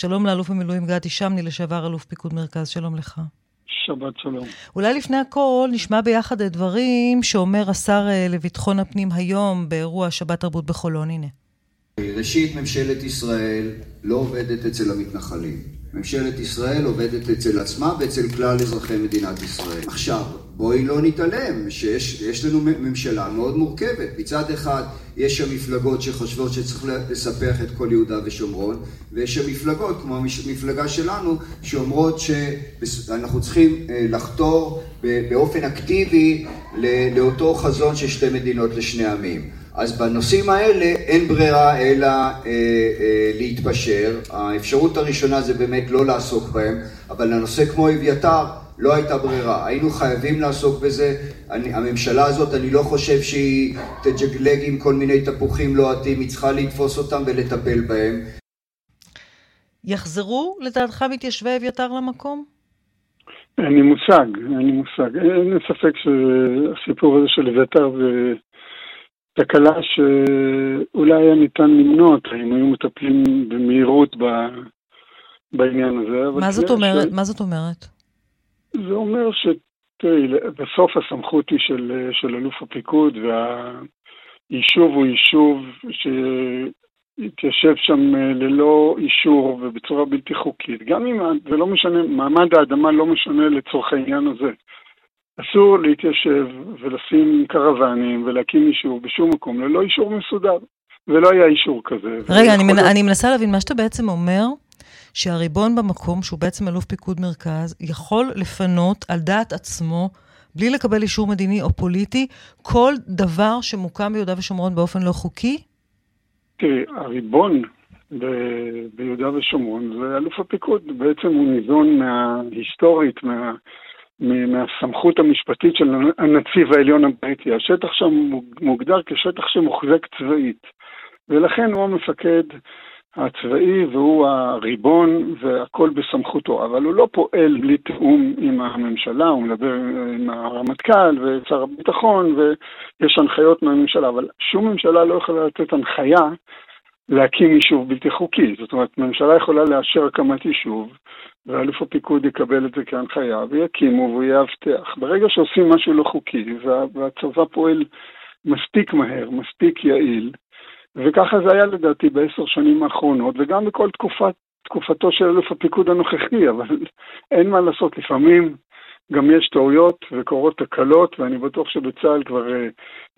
שלום לאלוף במילואים גדי שמני, לשעבר אלוף פיקוד מרכז, שלום לך. שבת שלום. אולי לפני הכל נשמע ביחד את דברים שאומר השר אה, לביטחון הפנים היום באירוע שבת תרבות בחולון, הנה. ראשית, ממשלת ישראל לא עובדת אצל המתנחלים. ממשלת ישראל עובדת אצל עצמה ואצל כלל אזרחי מדינת ישראל. עכשיו, בואי לא נתעלם שיש לנו ממשלה מאוד מורכבת. מצד אחד, יש שם מפלגות שחושבות שצריך לספח את כל יהודה ושומרון, ויש שם מפלגות, כמו המפלגה שלנו, שאומרות שאנחנו צריכים אה, לחתור באופן אקטיבי לאותו חזון של שתי מדינות לשני עמים. אז בנושאים האלה אין ברירה אלא אה, אה, להתפשר. האפשרות הראשונה זה באמת לא לעסוק בהם, אבל לנושא כמו אביתר לא הייתה ברירה. היינו חייבים לעסוק בזה. אני, הממשלה הזאת, אני לא חושב שהיא תג'גלג עם כל מיני תפוחים לוהטים, היא צריכה לתפוס אותם ולטפל בהם. יחזרו לדעתך מתיישבי אביתר למקום? אין לי מושג, אין לי מושג. אין לי ספק שהסיפור הזה של אביתר זה תקלה שאולי היה ניתן למנוע אותה אם היו מטפלים במהירות ב... בעניין הזה. מה זאת אומרת? ש... מה זאת אומרת? זה אומר ש... תראי, בסוף הסמכות היא של, של אלוף הפיקוד, והיישוב הוא יישוב שהתיישב שם ללא אישור ובצורה בלתי חוקית. גם אם זה לא משנה, מעמד האדמה לא משנה לצורך העניין הזה. אסור להתיישב ולשים קרוונים ולהקים יישוב בשום מקום ללא אישור מסודר. ולא היה אישור כזה. רגע, אני, מנ... אני מנסה להבין, מה שאתה בעצם אומר, שהריבון במקום, שהוא בעצם אלוף פיקוד מרכז, יכול לפנות על דעת עצמו, בלי לקבל אישור מדיני או פוליטי, כל דבר שמוקם ביהודה ושומרון באופן לא חוקי? תראי, הריבון ב- ביהודה ושומרון זה אלוף הפיקוד. בעצם הוא ניזון מההיסטורית, מה... מהסמכות המשפטית של הנציב העליון הבריטי. השטח שם מוגדר כשטח שמוחזק צבאית, ולכן הוא המפקד הצבאי והוא הריבון והכל בסמכותו, אבל הוא לא פועל בלי תיאום עם הממשלה, הוא מדבר עם הרמטכ"ל ושר הביטחון ויש הנחיות מהממשלה, אבל שום ממשלה לא יכולה לתת הנחיה להקים יישוב בלתי חוקי. זאת אומרת, ממשלה יכולה לאשר הקמת יישוב, ואלוף הפיקוד יקבל את זה כהנחיה, ויקימו והוא יאבטח. ברגע שעושים משהו לא חוקי, והצבא פועל מספיק מהר, מספיק יעיל, וככה זה היה לדעתי בעשר שנים האחרונות, וגם בכל תקופת, תקופתו של אלוף הפיקוד הנוכחי, אבל אין מה לעשות, לפעמים גם יש טעויות וקורות תקלות, ואני בטוח שבצה"ל כבר אה,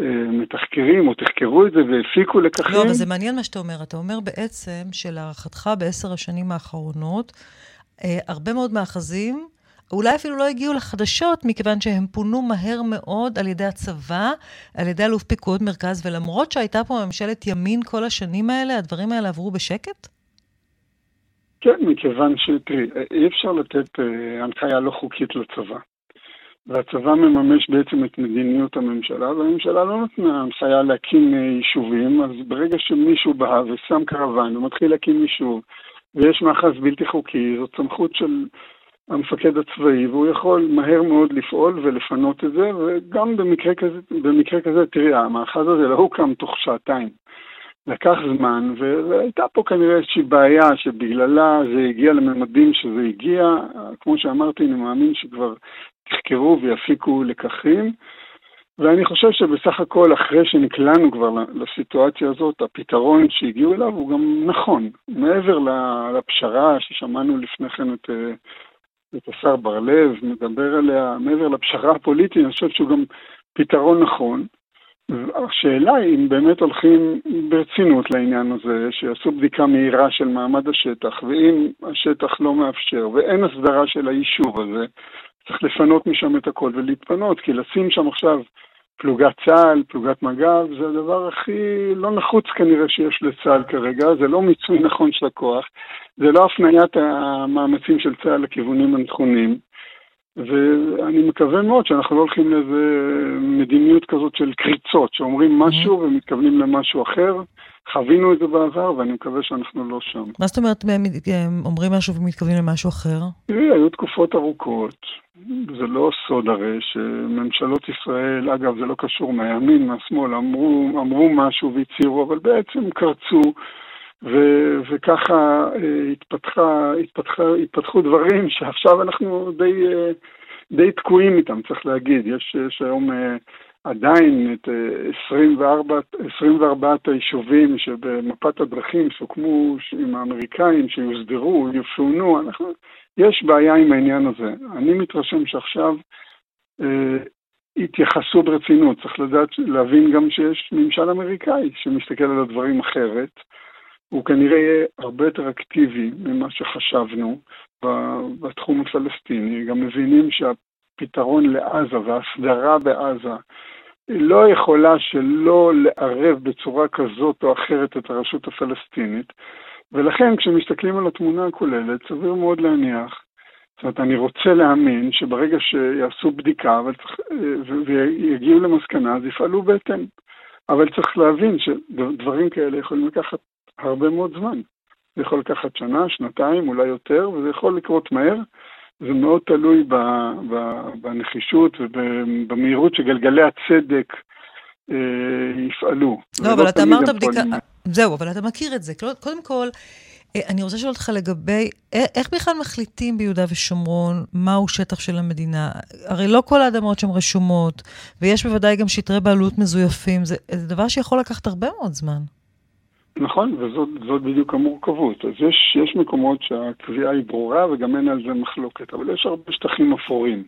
אה, מתחקרים או תחקרו את זה והפיקו לקחים. לא, אבל זה מעניין מה שאתה אומר. אתה אומר בעצם שלהערכתך בעשר השנים האחרונות, אה, הרבה מאוד מאחזים אולי אפילו לא הגיעו לחדשות, מכיוון שהם פונו מהר מאוד על ידי הצבא, על ידי אלוף פיקוד מרכז, ולמרות שהייתה פה ממשלת ימין כל השנים האלה, הדברים האלה עברו בשקט? כן, מכיוון שתראי, אי אפשר לתת אה, הנחיה לא חוקית לצבא. והצבא מממש בעצם את מדיניות הממשלה, והממשלה לא נתנה הנחיה להקים אה, יישובים, אז ברגע שמישהו בא ושם קרוון ומתחיל להקים יישוב, ויש מאחז בלתי חוקי, זאת סמכות של המפקד הצבאי, והוא יכול מהר מאוד לפעול ולפנות את זה, וגם במקרה כזה, במקרה כזה תראי, המאחז הזה לא הוקם תוך שעתיים. לקח זמן, והייתה פה כנראה איזושהי בעיה שבגללה זה הגיע לממדים שזה הגיע. כמו שאמרתי, אני מאמין שכבר תחקרו ויפיקו לקחים. ואני חושב שבסך הכל, אחרי שנקלענו כבר לסיטואציה הזאת, הפתרון שהגיעו אליו הוא גם נכון. מעבר לפשרה ששמענו לפני כן את, את השר בר-לב מדבר עליה, מעבר לפשרה הפוליטית, אני חושב שהוא גם פתרון נכון. השאלה היא אם באמת הולכים ברצינות לעניין הזה, שיעשו בדיקה מהירה של מעמד השטח, ואם השטח לא מאפשר ואין הסדרה של היישוב הזה, צריך לפנות משם את הכל ולהתפנות, כי לשים שם עכשיו פלוגת צה"ל, פלוגת מג"ב, זה הדבר הכי לא נחוץ כנראה שיש לצה"ל כרגע, זה לא מיצוי נכון של הכוח, זה לא הפניית המאמצים של צה"ל לכיוונים הנכונים. ואני מקווה מאוד שאנחנו לא הולכים לאיזה מדיניות כזאת של קריצות, שאומרים משהו mm-hmm. ומתכוונים למשהו אחר. חווינו את זה בעבר, ואני מקווה שאנחנו לא שם. מה זאת אומרת אומרים משהו ומתכוונים למשהו אחר? תראי, היו תקופות ארוכות. זה לא סוד הרי שממשלות ישראל, אגב, זה לא קשור מהימין, מהשמאל, אמרו, אמרו משהו והצהירו, אבל בעצם קרצו ו- וככה אה, התפתחה, התפתחה, התפתחו דברים שעכשיו אנחנו די, אה, די תקועים איתם, צריך להגיד. יש, יש היום אה, עדיין את 24, 24 היישובים שבמפת הדרכים סוכמו עם האמריקאים, שיוסדרו, יפונו, אנחנו, יש בעיה עם העניין הזה. אני מתרשם שעכשיו אה, התייחסו ברצינות, צריך לדעת, להבין גם שיש ממשל אמריקאי שמסתכל על הדברים אחרת. הוא כנראה יהיה הרבה יותר אקטיבי ממה שחשבנו בתחום הפלסטיני. גם מבינים שהפתרון לעזה וההסדרה בעזה לא יכולה שלא לערב בצורה כזאת או אחרת את הרשות הפלסטינית, ולכן כשמסתכלים על התמונה הכוללת, סביר מאוד להניח, זאת אומרת, אני רוצה להאמין שברגע שיעשו בדיקה ויגיעו למסקנה, אז יפעלו בהתאם. אבל צריך להבין שדברים כאלה יכולים לקחת הרבה מאוד זמן. זה יכול לקחת שנה, שנתיים, אולי יותר, וזה יכול לקרות מהר. זה מאוד תלוי בנחישות ובמהירות שגלגלי הצדק אה, יפעלו. לא, אבל אתה אמרת בדיקה... זהו, אבל אתה מכיר את זה. קודם כל, אה, אני רוצה לשאול אותך לגבי, אה, איך בכלל מחליטים ביהודה ושומרון מהו שטח של המדינה? הרי לא כל האדמות שם רשומות, ויש בוודאי גם שטרי בעלות מזויפים. זה, זה דבר שיכול לקחת הרבה מאוד זמן. נכון, וזאת בדיוק המורכבות. אז יש, יש מקומות שהקביעה היא ברורה וגם אין על זה מחלוקת, אבל יש הרבה שטחים אפורים.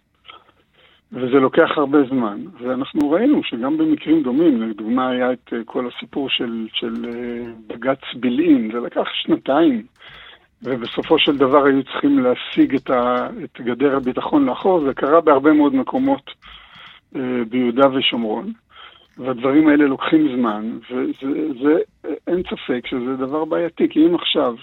וזה לוקח הרבה זמן, ואנחנו ראינו שגם במקרים דומים, לדוגמה היה את אה, כל הסיפור של, של אה, בג"ץ בלעין, זה לקח שנתיים, ובסופו של דבר היו צריכים להשיג את, ה, את גדר הביטחון לאחור, זה קרה בהרבה מאוד מקומות אה, ביהודה ושומרון. והדברים האלה לוקחים זמן, ואין ספק שזה דבר בעייתי, כי אם עכשיו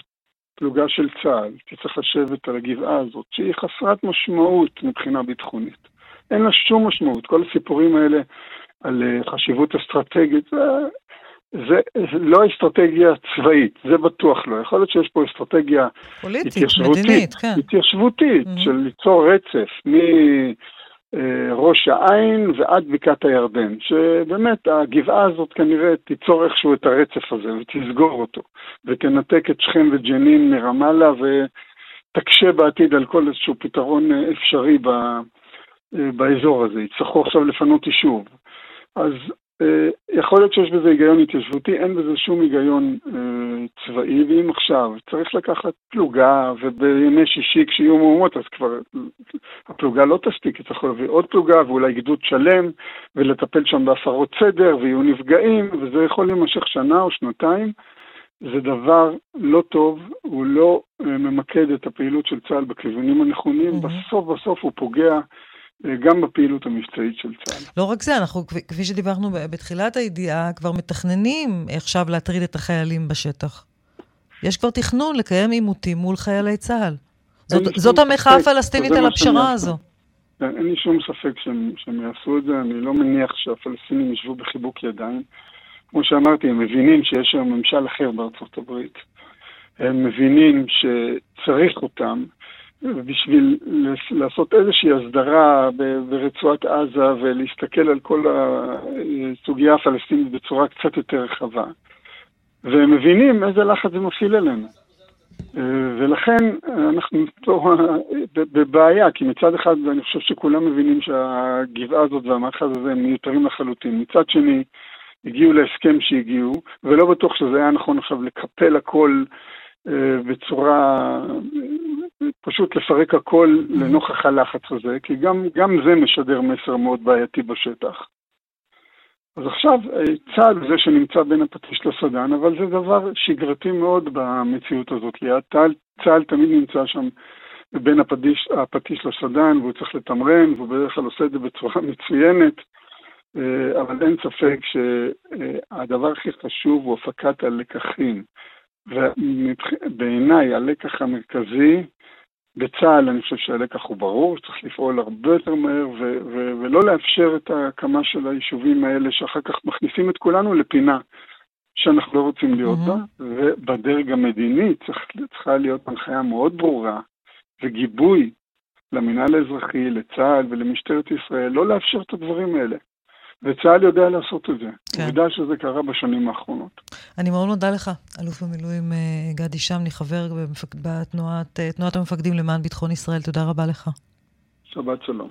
פלוגה של צה"ל תצטרך לשבת על הגבעה הזאת, שהיא חסרת משמעות מבחינה ביטחונית, אין לה שום משמעות. כל הסיפורים האלה על אה, חשיבות אסטרטגית, זה, זה לא אסטרטגיה צבאית, זה בטוח לא. יכול להיות שיש פה אסטרטגיה פוליטית, התיישבותית, מדינית, כן. התיישבותית, mm-hmm. של ליצור רצף מראש העין ועד בקעת הירדן, שבאמת הגבעה הזאת כנראה תיצור איכשהו את הרצף הזה ותסגור אותו, ותנתק את שכם וג'נין מרמאללה ותקשה בעתיד על כל איזשהו פתרון אה, אפשרי ב... אה, באזור הזה, יצטרכו עכשיו לפנות יישוב. אז אה, יכול להיות שיש בזה היגיון התיישבותי, אין בזה שום היגיון אה, צבאי, ואם עכשיו צריך לקחת פלוגה, ובימי שישי כשיהיו מהומות, אז כבר הפלוגה לא תספיק, יצטרכו להביא עוד פלוגה, ואולי גדוד שלם, ולטפל שם בהפרות סדר, ויהיו נפגעים, וזה יכול להימשך שנה או שנתיים. זה דבר לא טוב, הוא לא ממקד את הפעילות של צה"ל בכיוונים הנכונים, mm-hmm. בסוף בסוף הוא פוגע גם בפעילות המבצעית של צה"ל. לא רק זה, אנחנו, כפי שדיברנו בתחילת הידיעה, כבר מתכננים עכשיו להטריד את החיילים בשטח. יש כבר תכנון לקיים עימותים מול חיילי צה"ל. זאת, זאת המחאה הפלסטינית על הפשרה הזו. אין, אין לי שום ספק שהם, שהם יעשו את זה, אני לא מניח שהפלסטינים ישבו בחיבוק ידיים. כמו שאמרתי, הם מבינים שיש היום ממשל אחר בארצות הברית. הם מבינים שצריך אותם, בשביל לעשות איזושהי הסדרה ברצועת עזה ולהסתכל על כל הסוגיה הפלסטינית בצורה קצת יותר רחבה. והם מבינים איזה לחץ זה מפעיל עלינו. ולכן אנחנו פה בבעיה, כי מצד אחד אני חושב שכולם מבינים שהגבעה הזאת והמאחז הזה הם מיותרים לחלוטין. מצד שני, הגיעו להסכם שהגיעו, ולא בטוח שזה היה נכון עכשיו לקפל הכל אה, בצורה, פשוט לפרק הכל לנוכח הלחץ הזה, כי גם, גם זה משדר מסר מאוד בעייתי בשטח. אז עכשיו אה, צה"ל זה שנמצא בין הפטיש לסדן, אבל זה דבר שגרתי מאוד במציאות הזאת. ליד צה"ל, צה"ל תמיד נמצא שם בין הפטיש, הפטיש לסדן, והוא צריך לתמרן, והוא בדרך כלל עושה את זה בצורה מצוינת, אה, אבל אין ספק שהדבר הכי חשוב הוא הפקת הלקחים. ובעיניי הלקח המרכזי בצה"ל, אני חושב שהלקח הוא ברור, צריך לפעול הרבה יותר מהר ו- ו- ולא לאפשר את ההקמה של היישובים האלה שאחר כך מכניסים את כולנו לפינה שאנחנו לא רוצים להיות mm-hmm. בה, ובדרג המדיני צריך, צריכה להיות הנחיה מאוד ברורה וגיבוי למינהל האזרחי, לצה"ל ולמשטרת ישראל, לא לאפשר את הדברים האלה. וצה"ל יודע לעשות את זה. כן. עובדה שזה קרה בשנים האחרונות. אני מאוד מודה לך, אלוף במילואים אה, גדי שמני, חבר בתנועת המפקדים למען ביטחון ישראל. תודה רבה לך. שבת שלום.